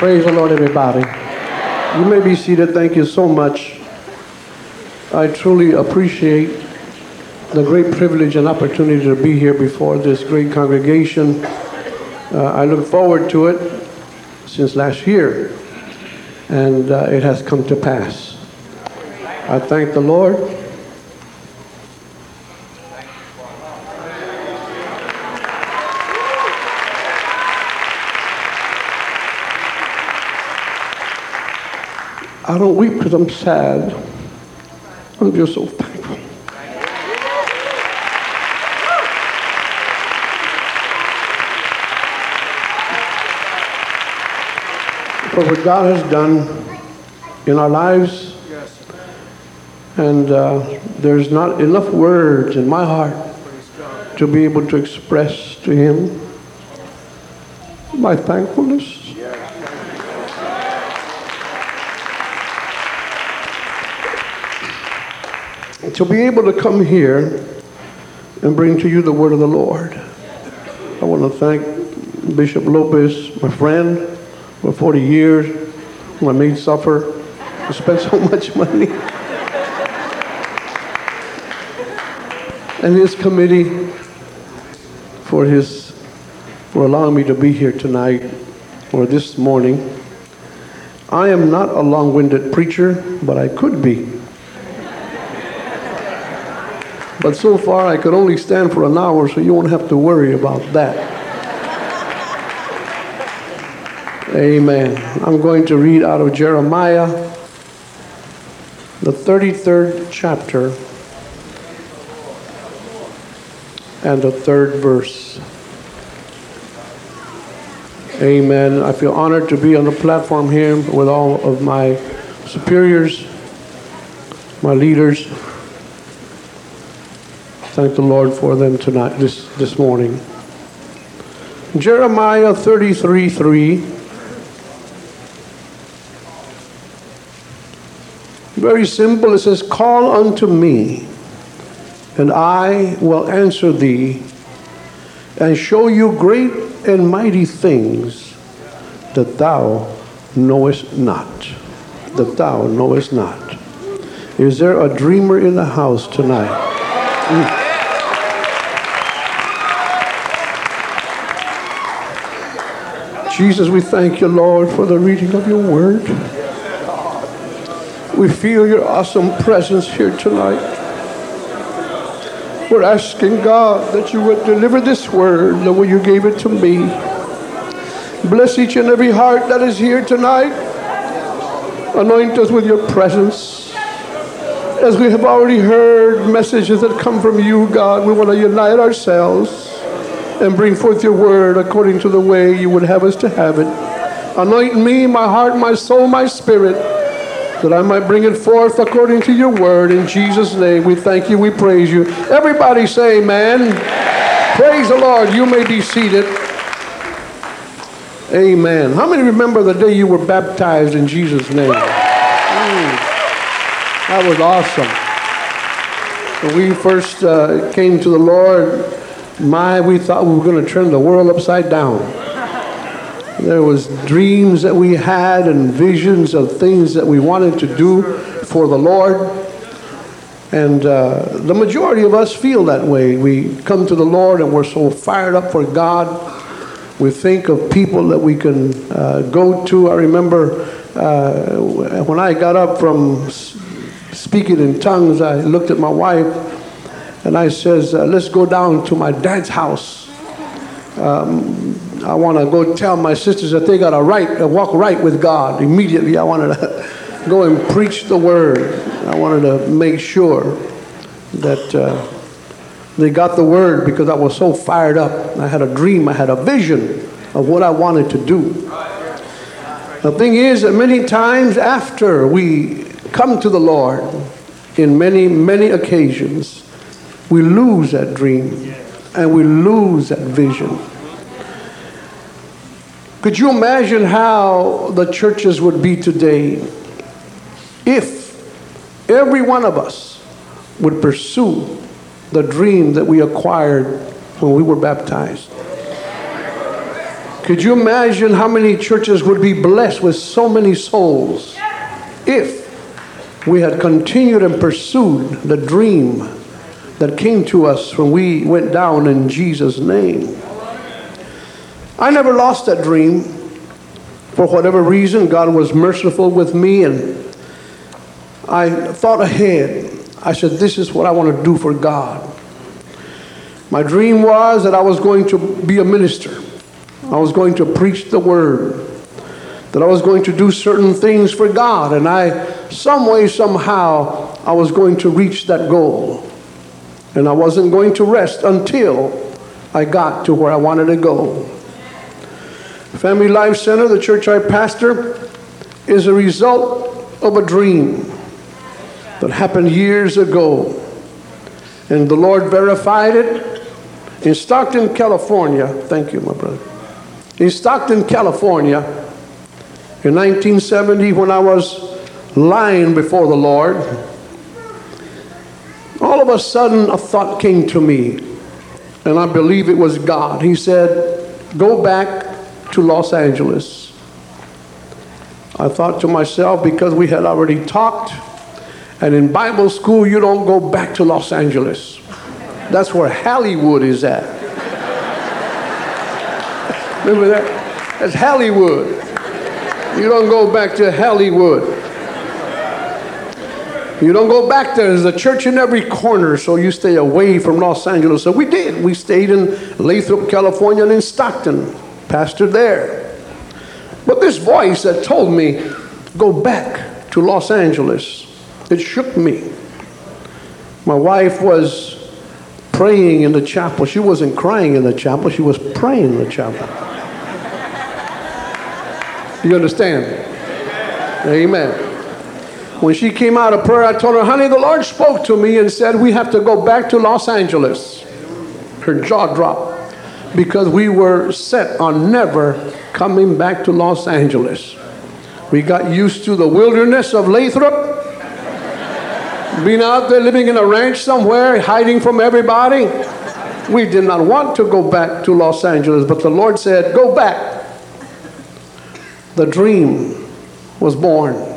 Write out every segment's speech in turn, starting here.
Praise the Lord, everybody. You may be seated. Thank you so much. I truly appreciate the great privilege and opportunity to be here before this great congregation. Uh, I look forward to it since last year, and uh, it has come to pass. I thank the Lord. I don't weep because I'm sad. I'm just so thankful. For what God has done in our lives, and uh, there's not enough words in my heart to be able to express to Him my thankfulness. To be able to come here and bring to you the word of the Lord. I want to thank Bishop Lopez, my friend, for 40 years, whom I made suffer, I spent so much money. and his committee for his for allowing me to be here tonight or this morning. I am not a long-winded preacher, but I could be. But so far, I could only stand for an hour, so you won't have to worry about that. Amen. I'm going to read out of Jeremiah, the 33rd chapter, and the third verse. Amen. I feel honored to be on the platform here with all of my superiors, my leaders. Thank the Lord for them tonight, this, this morning. Jeremiah 33 3. Very simple. It says, Call unto me, and I will answer thee, and show you great and mighty things that thou knowest not. That thou knowest not. Is there a dreamer in the house tonight? Mm. Jesus, we thank you, Lord, for the reading of your word. We feel your awesome presence here tonight. We're asking God that you would deliver this word the way you gave it to me. Bless each and every heart that is here tonight. Anoint us with your presence. As we have already heard messages that come from you, God, we want to unite ourselves and bring forth your word according to the way you would have us to have it. Anoint me, my heart, my soul, my spirit, that I might bring it forth according to your word. In Jesus' name, we thank you, we praise you. Everybody say amen. amen. Praise the Lord. You may be seated. Amen. How many remember the day you were baptized in Jesus' name? Mm, that was awesome. When we first uh, came to the Lord, my, we thought we were going to turn the world upside down. There was dreams that we had and visions of things that we wanted to do for the Lord. And uh, the majority of us feel that way. We come to the Lord and we're so fired up for God. We think of people that we can uh, go to. I remember uh, when I got up from speaking in tongues, I looked at my wife and I says, uh, let's go down to my dad's house. Um, I want to go tell my sisters that they got to right, uh, walk right with God. Immediately, I wanted to go and preach the word. I wanted to make sure that uh, they got the word because I was so fired up. I had a dream, I had a vision of what I wanted to do. The thing is that many times after we come to the Lord, in many, many occasions, we lose that dream and we lose that vision. Could you imagine how the churches would be today if every one of us would pursue the dream that we acquired when we were baptized. Could you imagine how many churches would be blessed with so many souls if we had continued and pursued the dream that came to us when we went down in Jesus' name? I never lost that dream. For whatever reason, God was merciful with me and I thought ahead. I said, This is what I want to do for God. My dream was that I was going to be a minister. I was going to preach the word. That I was going to do certain things for God. And I, some way, somehow, I was going to reach that goal. And I wasn't going to rest until I got to where I wanted to go. Family Life Center, the church I pastor, is a result of a dream that happened years ago. And the Lord verified it in Stockton, California. Thank you, my brother. In Stockton, California, in 1970, when I was lying before the Lord, all of a sudden a thought came to me, and I believe it was God. He said, Go back to Los Angeles. I thought to myself, because we had already talked, and in Bible school, you don't go back to Los Angeles. That's where Hollywood is at. Remember that? That's Hollywood. You don't go back to Hollywood. You don't go back there. There's a church in every corner, so you stay away from Los Angeles. So we did. We stayed in Lathrop, California, and in Stockton, pastored there. But this voice that told me, go back to Los Angeles, it shook me. My wife was praying in the chapel. She wasn't crying in the chapel, she was praying in the chapel. You understand? Amen. When she came out of prayer, I told her, honey, the Lord spoke to me and said, we have to go back to Los Angeles. Her jaw dropped because we were set on never coming back to Los Angeles. We got used to the wilderness of Lathrop being out there living in a ranch somewhere, hiding from everybody. We did not want to go back to Los Angeles, but the Lord said, Go back. The dream was born.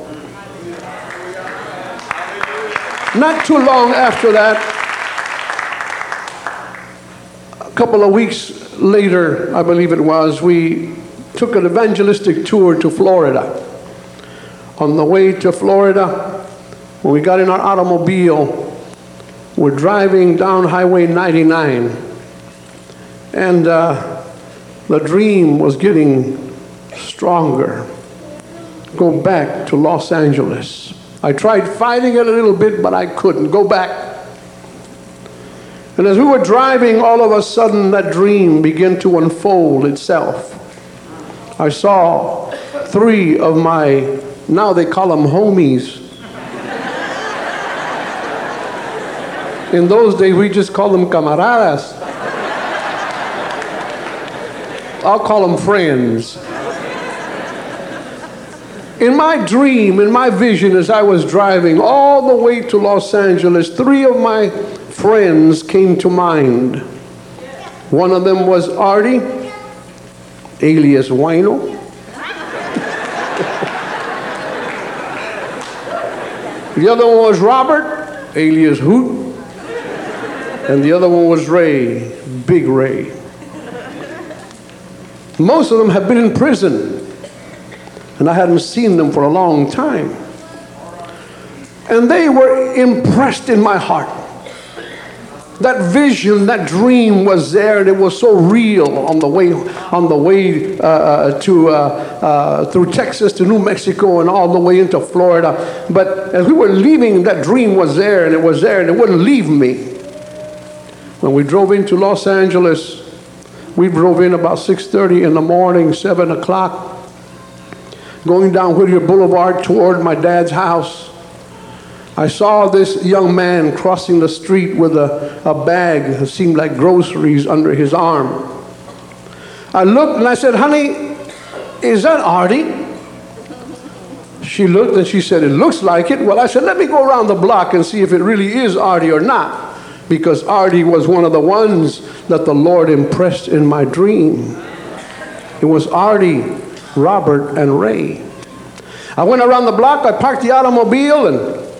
Not too long after that, a couple of weeks later, I believe it was, we took an evangelistic tour to Florida. On the way to Florida, when we got in our automobile, we're driving down Highway 99, and uh, the dream was getting stronger. Go back to Los Angeles. I tried fighting it a little bit, but I couldn't. Go back. And as we were driving, all of a sudden that dream began to unfold itself. I saw three of my, now they call them homies, In those days, we just call them camaradas. I'll call them friends. In my dream, in my vision, as I was driving all the way to Los Angeles, three of my friends came to mind. One of them was Artie, alias Wino. the other one was Robert, alias Hoot and the other one was Ray, Big Ray. Most of them have been in prison, and I hadn't seen them for a long time. And they were impressed in my heart. That vision, that dream was there, and it was so real on the way on the way uh, uh to uh, uh, through Texas to New Mexico and all the way into Florida. But as we were leaving, that dream was there, and it was there, and it wouldn't leave me. When we drove into Los Angeles, we drove in about 6.30 in the morning, 7 o'clock, going down Whittier Boulevard toward my dad's house. I saw this young man crossing the street with a, a bag that seemed like groceries under his arm. I looked and I said, honey, is that Artie? She looked and she said, it looks like it. Well, I said, let me go around the block and see if it really is Artie or not because Artie was one of the ones that the Lord impressed in my dream. It was Artie, Robert, and Ray. I went around the block, I parked the automobile, and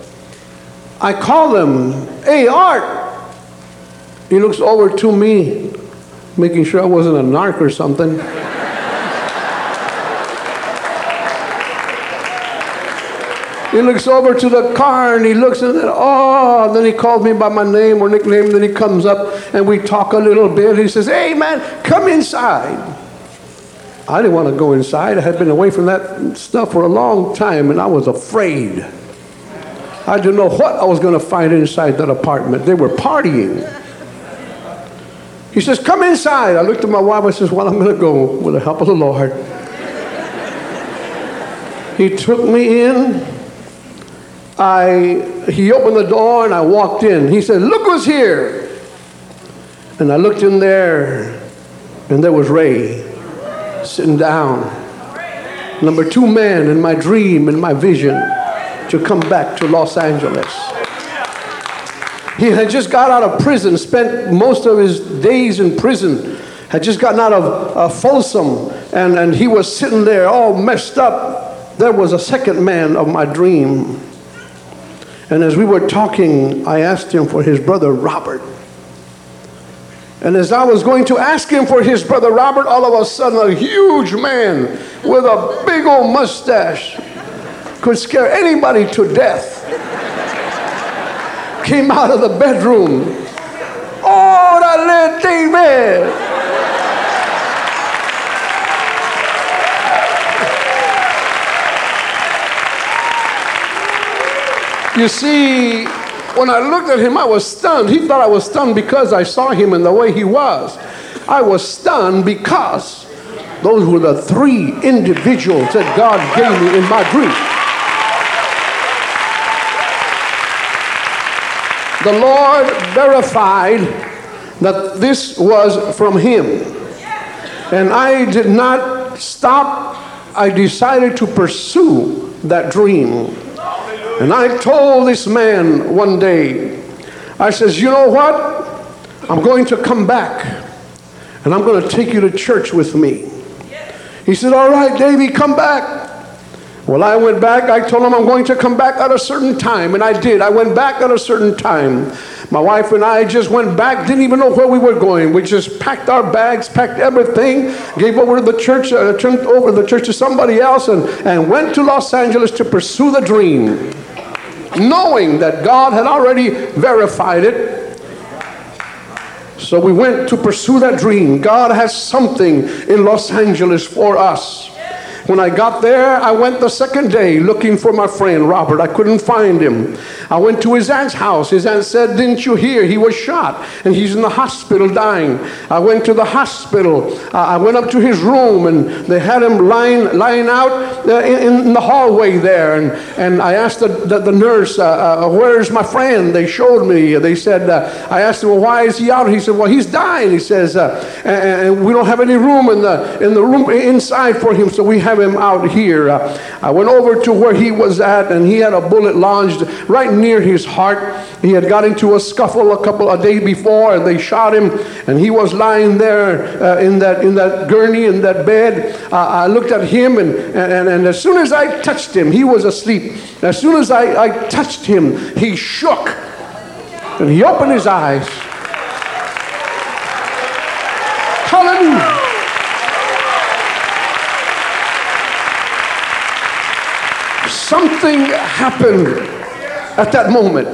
I called him, Hey, Art! He looks over to me, making sure I wasn't a narc or something. He looks over to the car and he looks and then, oh, then he calls me by my name or nickname. Then he comes up and we talk a little bit. He says, hey, man, come inside. I didn't want to go inside. I had been away from that stuff for a long time and I was afraid. I didn't know what I was going to find inside that apartment. They were partying. He says, Come inside. I looked at my wife. I says, Well, I'm going to go with the help of the Lord. he took me in. I, he opened the door and I walked in. He said, Look who's here. And I looked in there, and there was Ray sitting down. Number two man in my dream, in my vision, to come back to Los Angeles. He had just got out of prison, spent most of his days in prison, had just gotten out of uh, Folsom, and, and he was sitting there all messed up. There was a second man of my dream and as we were talking, I asked him for his brother Robert. And as I was going to ask him for his brother Robert, all of a sudden, a huge man with a big old mustache could scare anybody to death came out of the bedroom. Oh, that little David! You see, when I looked at him, I was stunned. He thought I was stunned because I saw him in the way he was. I was stunned because those were the three individuals that God gave me in my dream. The Lord verified that this was from Him. And I did not stop. I decided to pursue that dream. And I told this man one day, I says, you know what? I'm going to come back and I'm going to take you to church with me. He said, all right, Davy, come back. Well, I went back. I told him I'm going to come back at a certain time, and I did. I went back at a certain time. My wife and I just went back, didn't even know where we were going. We just packed our bags, packed everything, gave over the church, uh, turned over the church to somebody else, and, and went to Los Angeles to pursue the dream, knowing that God had already verified it. So we went to pursue that dream. God has something in Los Angeles for us. When I got there, I went the second day looking for my friend Robert. I couldn't find him. I went to his aunt's house. His aunt said, Didn't you hear? He was shot and he's in the hospital dying. I went to the hospital. Uh, I went up to his room and they had him lying, lying out uh, in, in, the hallway there. And, and I asked the, the, the nurse, uh, uh Where's my friend? They showed me. They said, uh, I asked him, Well, why is he out? He said, Well, he's dying. He says, uh, and, and we don't have any room in the, in the room inside for him, so we have have him out here. Uh, I went over to where he was at, and he had a bullet lodged right near his heart. He had got into a scuffle a couple of day before, and they shot him, and he was lying there uh, in that in that gurney in that bed. Uh, I looked at him, and, and and as soon as I touched him, he was asleep. As soon as I, I touched him, he shook, and he opened his eyes. Hallelujah. Something happened at that moment.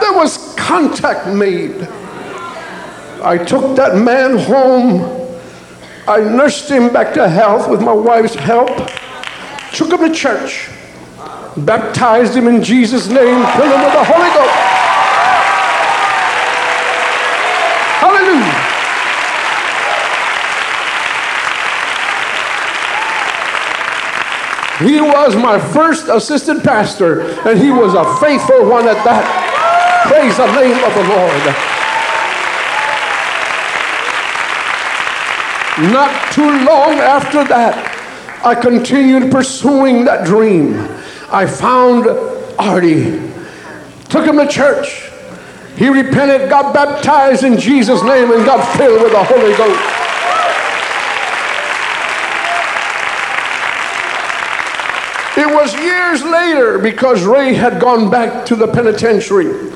There was contact made. I took that man home. I nursed him back to health with my wife's help. Took him to church. Baptized him in Jesus' name. Filled him with the Holy Ghost. He was my first assistant pastor, and he was a faithful one at that. Praise the name of the Lord. Not too long after that, I continued pursuing that dream. I found Artie, took him to church, He repented, got baptized in Jesus' name, and got filled with the Holy Ghost. Was years later, because Ray had gone back to the penitentiary,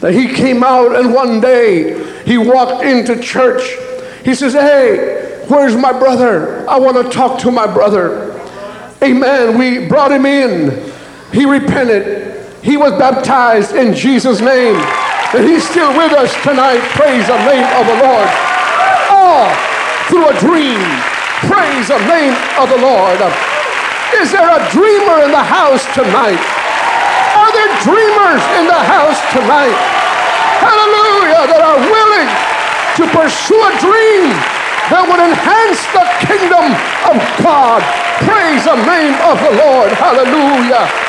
that he came out and one day he walked into church. He says, Hey, where's my brother? I want to talk to my brother. Amen. We brought him in. He repented. He was baptized in Jesus' name. And he's still with us tonight. Praise the name of the Lord. All through a dream. Praise the name of the Lord. Is there a dreamer in the house tonight? Are there dreamers in the house tonight? Hallelujah, that are willing to pursue a dream that would enhance the kingdom of God. Praise the name of the Lord. Hallelujah.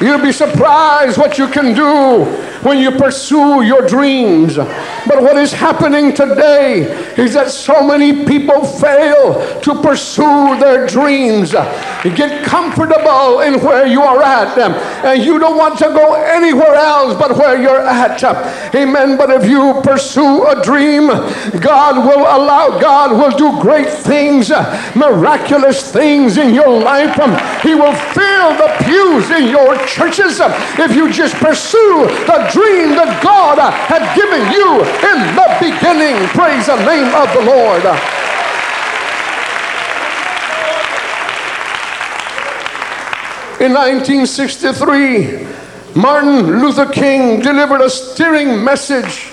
You'll be surprised what you can do when you pursue your dreams. But what is happening today is that so many people fail to pursue their dreams. You get comfortable in where you are at, and you don't want to go anywhere else but where you're at. Amen. But if you pursue a dream, God will allow, God will do great things, miraculous things in your life. He will fill the pews in your churches if you just pursue the dream that God had given you in the beginning. Praise the name of the Lord. In 1963, Martin Luther King delivered a stirring message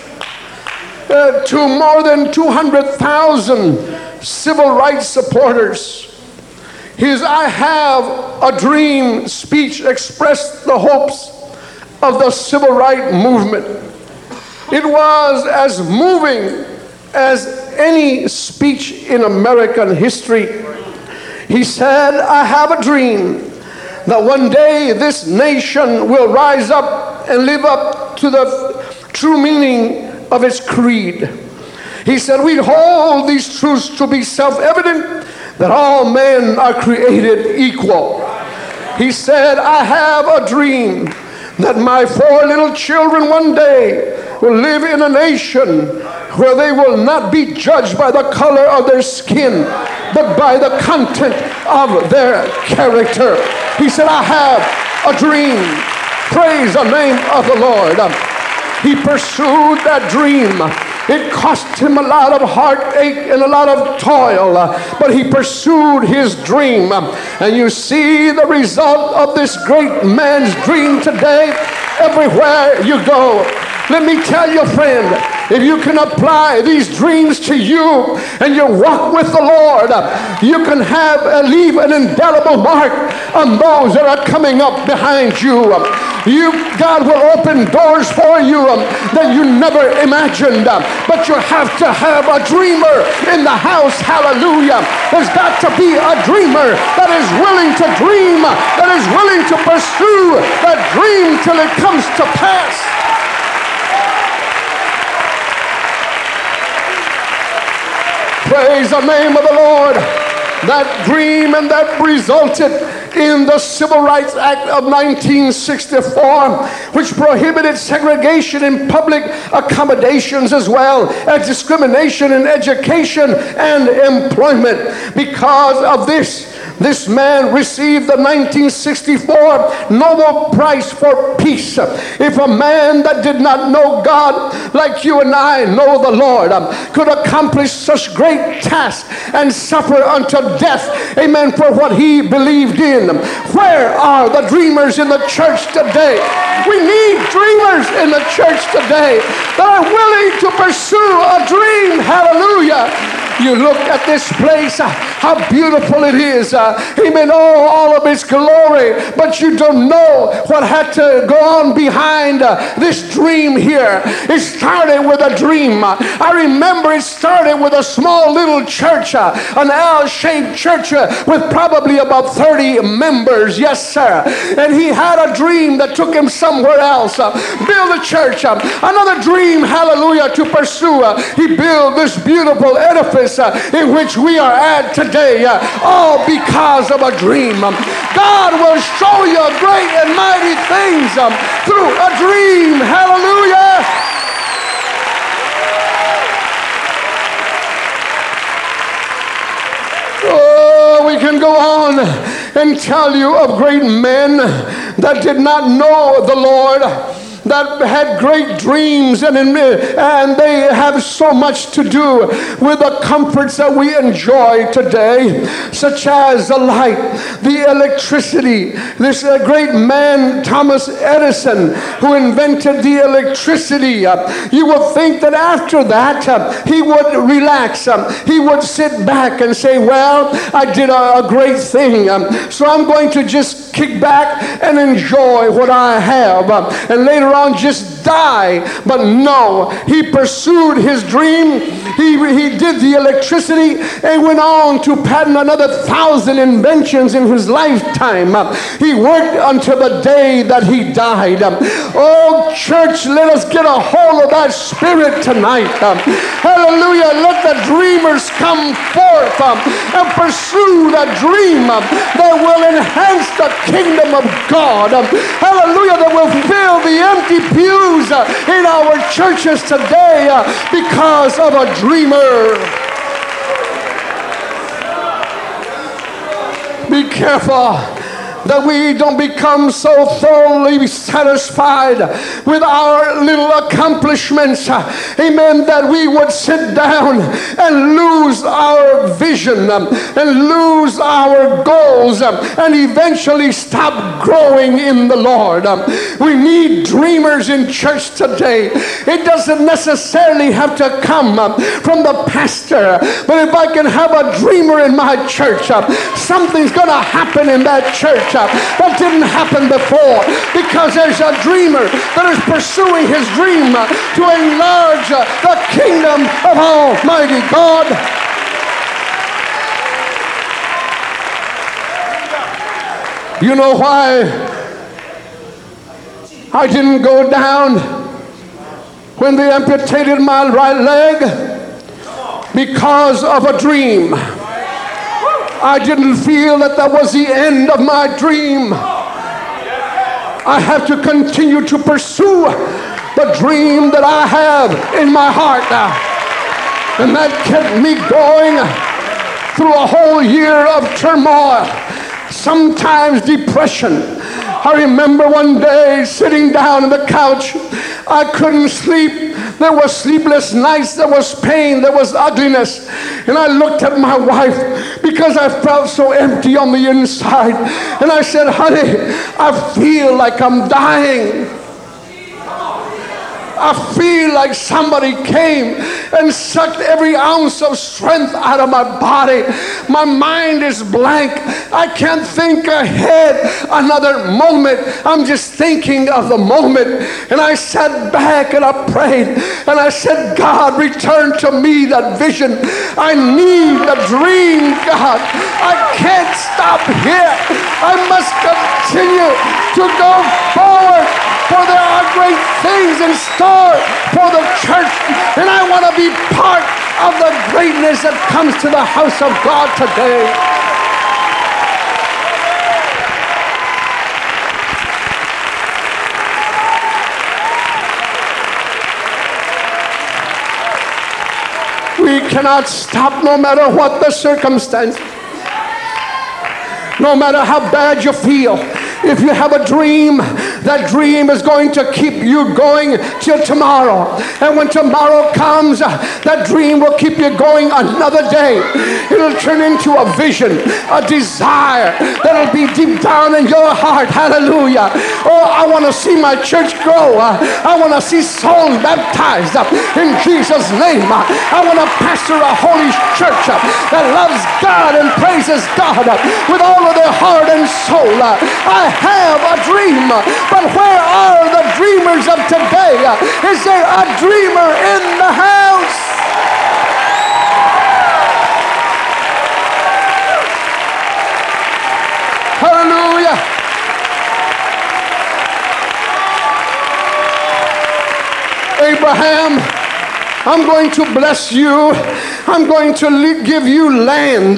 uh, to more than 200,000 civil rights supporters. His I Have a Dream speech expressed the hopes of the civil rights movement. It was as moving as any speech in American history. He said, I have a dream that one day this nation will rise up and live up to the true meaning of its creed. He said, We hold these truths to be self evident that all men are created equal. He said, I have a dream that my four little children one day will live in a nation where they will not be judged by the color of their skin, but by the content of their character. He said, I have a dream. Praise the name of the Lord. He pursued that dream. It cost him a lot of heartache and a lot of toil, but he pursued his dream. And you see the result of this great man's dream today everywhere you go. Let me tell you, friend, if you can apply these dreams to you and you walk with the Lord, you can have uh, leave an indelible mark on those that are coming up behind you. You, God will open doors for you um, that you never imagined. But you have to have a dreamer in the house. Hallelujah. There's got to be a dreamer that is willing to dream, that is willing to pursue that dream till it comes to pass. Praise the name of the Lord. That dream and that resulted in the Civil Rights Act of 1964, which prohibited segregation in public accommodations as well as discrimination in education and employment. Because of this, this man received the 1964 Nobel Prize for Peace. If a man that did not know God like you and I know the Lord um, could accomplish such great tasks and suffer unto death, amen, for what he believed in, where are the dreamers in the church today? We need dreamers in the church today that are willing to pursue a dream. Hallelujah you look at this place, uh, how beautiful it is. Uh, amen. Oh, all of its glory. But you don't know what had to go on behind uh, this dream here. It started with a dream. I remember it started with a small little church, an L shaped church with probably about 30 members. Yes, sir. And he had a dream that took him somewhere else. Build a church. Another dream, hallelujah, to pursue. He built this beautiful edifice uh, in which we are at today, uh, all because of a dream. Um, God will show you great and mighty things um, through a dream. Hallelujah. Oh, we can go on and tell you of great men that did not know the Lord that had great dreams and, and they have so much to do with the comforts that we enjoy today, such as the light, the electricity. This uh, great man, Thomas Edison, who invented the electricity, uh, you would think that after that uh, he would relax. Um, he would sit back and say, Well, I did a, a great thing, um, so I'm going to just kick back and enjoy what I have. Um, and later on just die. But no, he pursued his dream. He, he did the electricity and went on to patent another thousand inventions in his lifetime. He worked until the day that he died. Oh, church, let us get a hold of that spirit tonight. Hallelujah. Let the dreamers come forth and pursue the dream that will enhance the kingdom of God. Hallelujah. That will fill the empty pews uh, in our churches today uh, because of a dreamer. Be careful that we don't become so thoroughly satisfied with our little accomplishments, uh, amen, that we would sit down and lose our vision um, and lose our goals um, and eventually stop growing in the Lord. Um. We need dreamers in church today. It doesn't necessarily have to come from the pastor, but if I can have a dreamer in my church, something's going to happen in that church. That didn't happen before because there's a dreamer that is pursuing his dream to enlarge the kingdom of Almighty God. You know why I didn't go down when they amputated my right leg? Because of a dream. I didn't feel that that was the end of my dream. I have to continue to pursue the dream that I have in my heart. Now. And that kept me going through a whole year of turmoil, sometimes depression. I remember one day sitting down on the couch. I couldn't sleep. There was sleepless nights. There was pain. There was ugliness. And I looked at my wife because I felt so empty on the inside. And I said, honey, I feel like I'm dying. I feel like somebody came and sucked every ounce of strength out of my body. My mind is blank. I can't think ahead another moment. I'm just thinking of the moment. And I sat back and I prayed and I said, God, return to me that vision. I need the dream, God. I can't stop here. I must continue to go forward for there are great things in store for the church. And I want to be part of the greatness that comes to the house of God today. We cannot stop no matter what the circumstance. No matter how bad you feel, if you have a dream, that dream is going to keep you going till tomorrow. And when tomorrow comes, that dream will keep you going another day. It'll turn into a vision, a desire that'll be deep down in your heart. Hallelujah. Oh, I want to see my church grow. I want to see souls baptized in Jesus' name. I want to pastor a holy church that loves God and praises God with all of their heart and soul. I have a dream. But where are the dreamers of today? Is there a dreamer in the house? Hallelujah. Abraham I'm going to bless you. I'm going to give you land.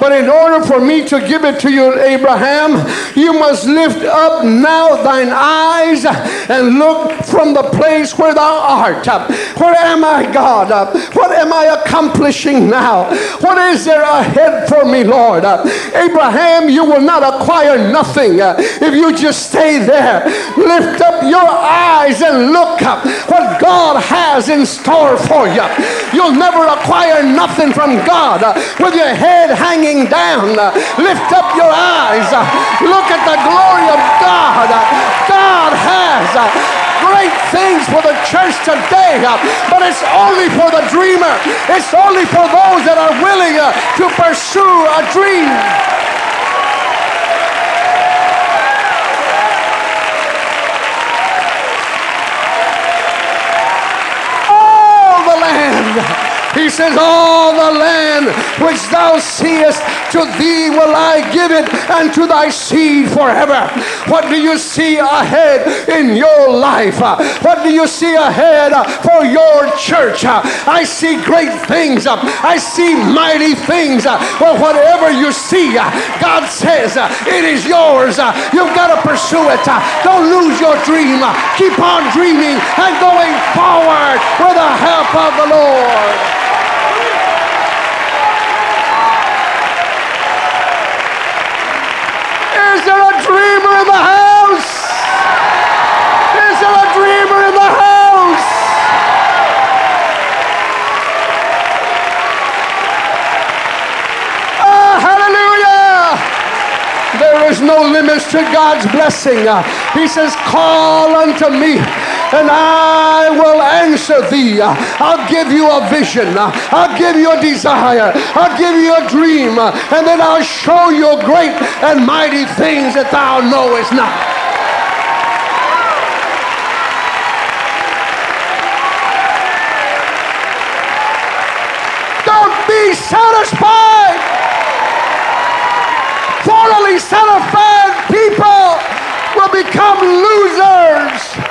But in order for me to give it to you, Abraham, you must lift up now thine eyes and look from the place where thou art. Where am I, God? What am I accomplishing now? What is there ahead for me, Lord? Abraham, you will not acquire nothing if you just stay there. Lift up your eyes and look up what God has in store for you. You'll never acquire nothing from God with your head hanging down. Lift up your eyes. Look at the glory of God. God has great things for the church today, but it's only for the dreamer. It's only for those that are willing to pursue a dream. He says, All the land which thou seest, to thee will I give it, and to thy seed forever. What do you see ahead in your life? What do you see ahead for your church? I see great things. I see mighty things. Well, whatever you see, God says it is yours. You've got to pursue it. Don't lose your dream. Keep on dreaming and going forward with the help of the Lord. Is there a dreamer in the house? Is there a dreamer in the house? Oh, hallelujah! There is no limits to God's blessing. He says, Call unto me and I will answer thee. I'll give you a vision. I'll give you a desire. I'll give you a dream. And then I'll show you great and mighty things that thou knowest not. Don't be satisfied. Thoroughly satisfied people will become losers.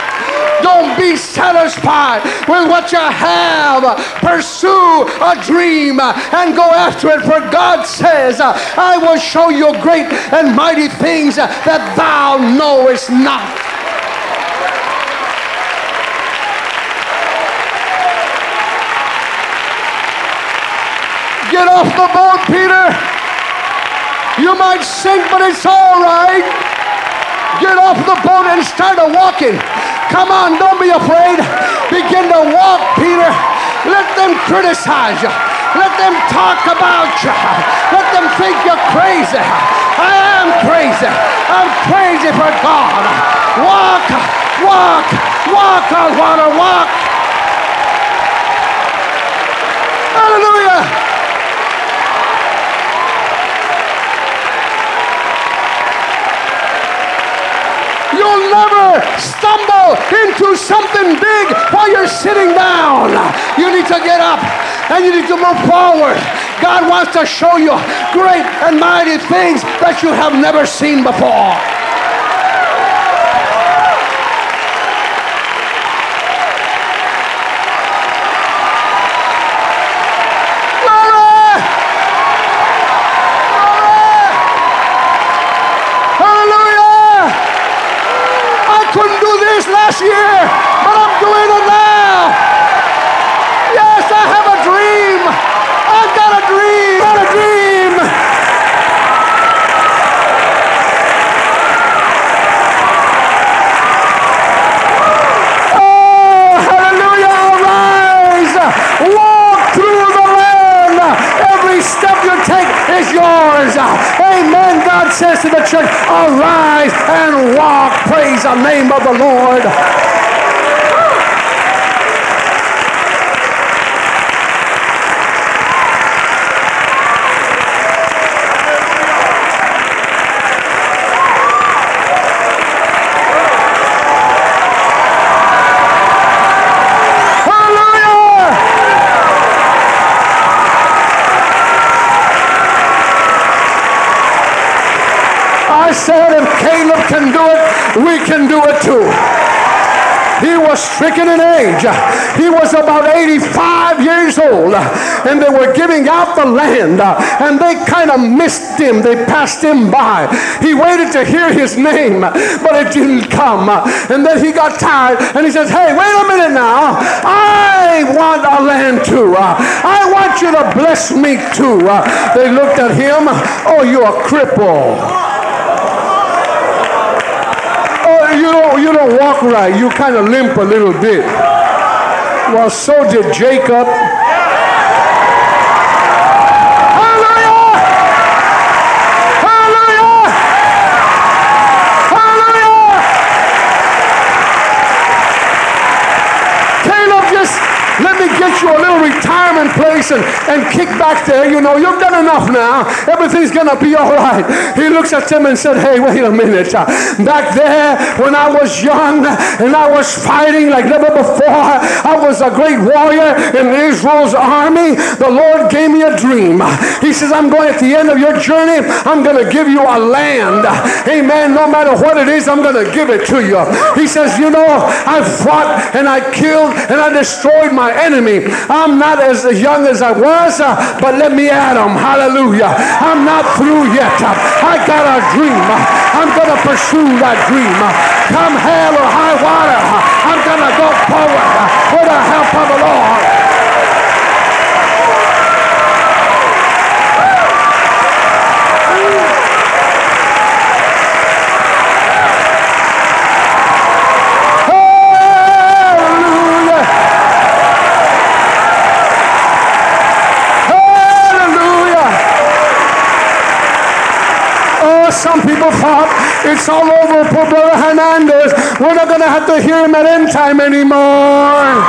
Don't be satisfied with what you have. Pursue a dream and go after it. For God says, I will show you great and mighty things that thou knowest not. Get off the boat, Peter. You might sink, but it's all right. Get off the boat and start walking. Come on, don't be afraid. Begin to walk, Peter. Let them criticize you. Let them talk about you. Let them think you're crazy. I am crazy. I'm crazy for God. Walk, walk, walk on water, walk. Hallelujah. You'll never stumble into something big while you're sitting down. You need to get up and you need to move forward. God wants to show you great and mighty things that you have never seen before. last year, but I'm doing it now. Yes, I have a dream. I've got a dream. Got a dream. Oh, hallelujah. Arise. Walk through the land. Every step you take is yours. Amen. God says to the church, arise and walk. Praise the name of the Lord. I said if Caleb can do it, we can do it too. He was stricken in age. He was about 85 years old. And they were giving out the land. And they kind of missed him. They passed him by. He waited to hear his name, but it didn't come. And then he got tired and he says, Hey, wait a minute now. I want a land too. I want you to bless me too. They looked at him. Oh, you're a cripple. you don't, walk right. You kind of limp a little bit. Well, so did Jacob. you a little and, kick back there. You know, you've done enough now. Everything's going to be all right. He looks at them and said, Hey, wait a minute. Back there, when I was young and I was fighting like never before, I was a great warrior in Israel's army. The Lord gave me a dream. He says, I'm going at the end of your journey, I'm going to give you a land. Amen. No matter what it is, I'm going to give it to you. He says, You know, I fought and I killed and I destroyed my enemy. I'm not as young as I was, uh, but let me add them. Hallelujah. I'm not through yet. I got a dream. I'm going to pursue that dream. Come hell or high water, I'm going to go forward with the help of the Lord. Some it's all over for Brother Hernandez. We're not going to have to hear him at end time anymore.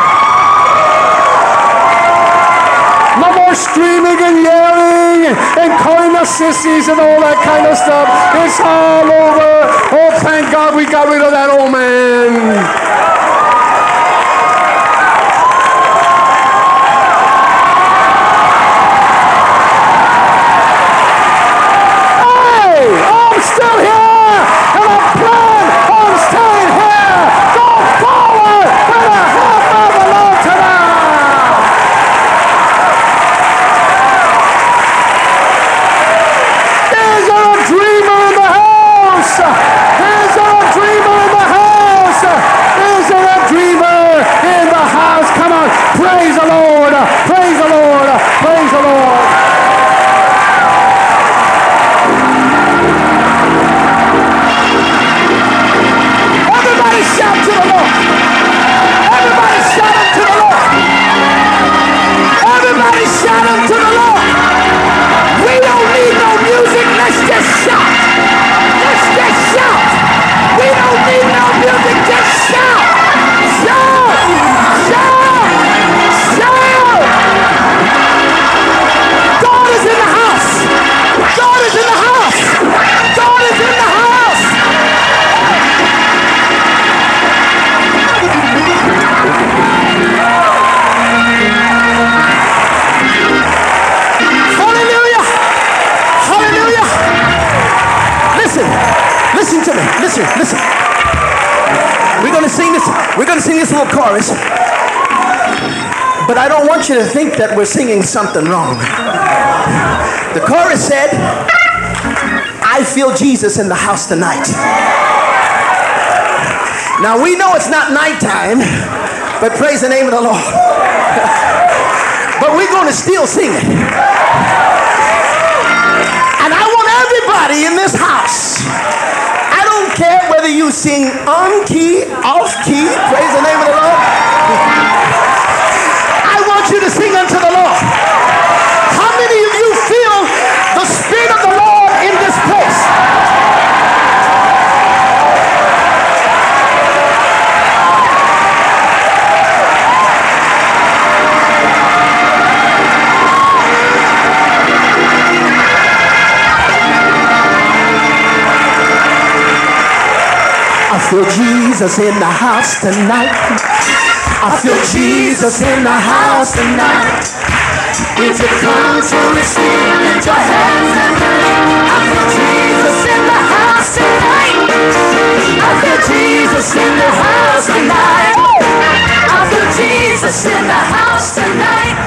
No more screaming and yelling and calling us sissies and all that kind of stuff. It's all over. Oh, thank God we got rid of that old man. You to think that we're singing something wrong. The chorus said, I feel Jesus in the house tonight. Now we know it's not nighttime, but praise the name of the Lord. but we're going to still sing it. And I want everybody in this house. I don't care whether you sing on key, off key, praise the name of the Lord feel Jesus in the house tonight. I feel Jesus in the house tonight. If you come to receive, lift your hands and I feel Jesus in the house tonight. I feel Jesus in the house tonight. I feel Jesus in the house tonight.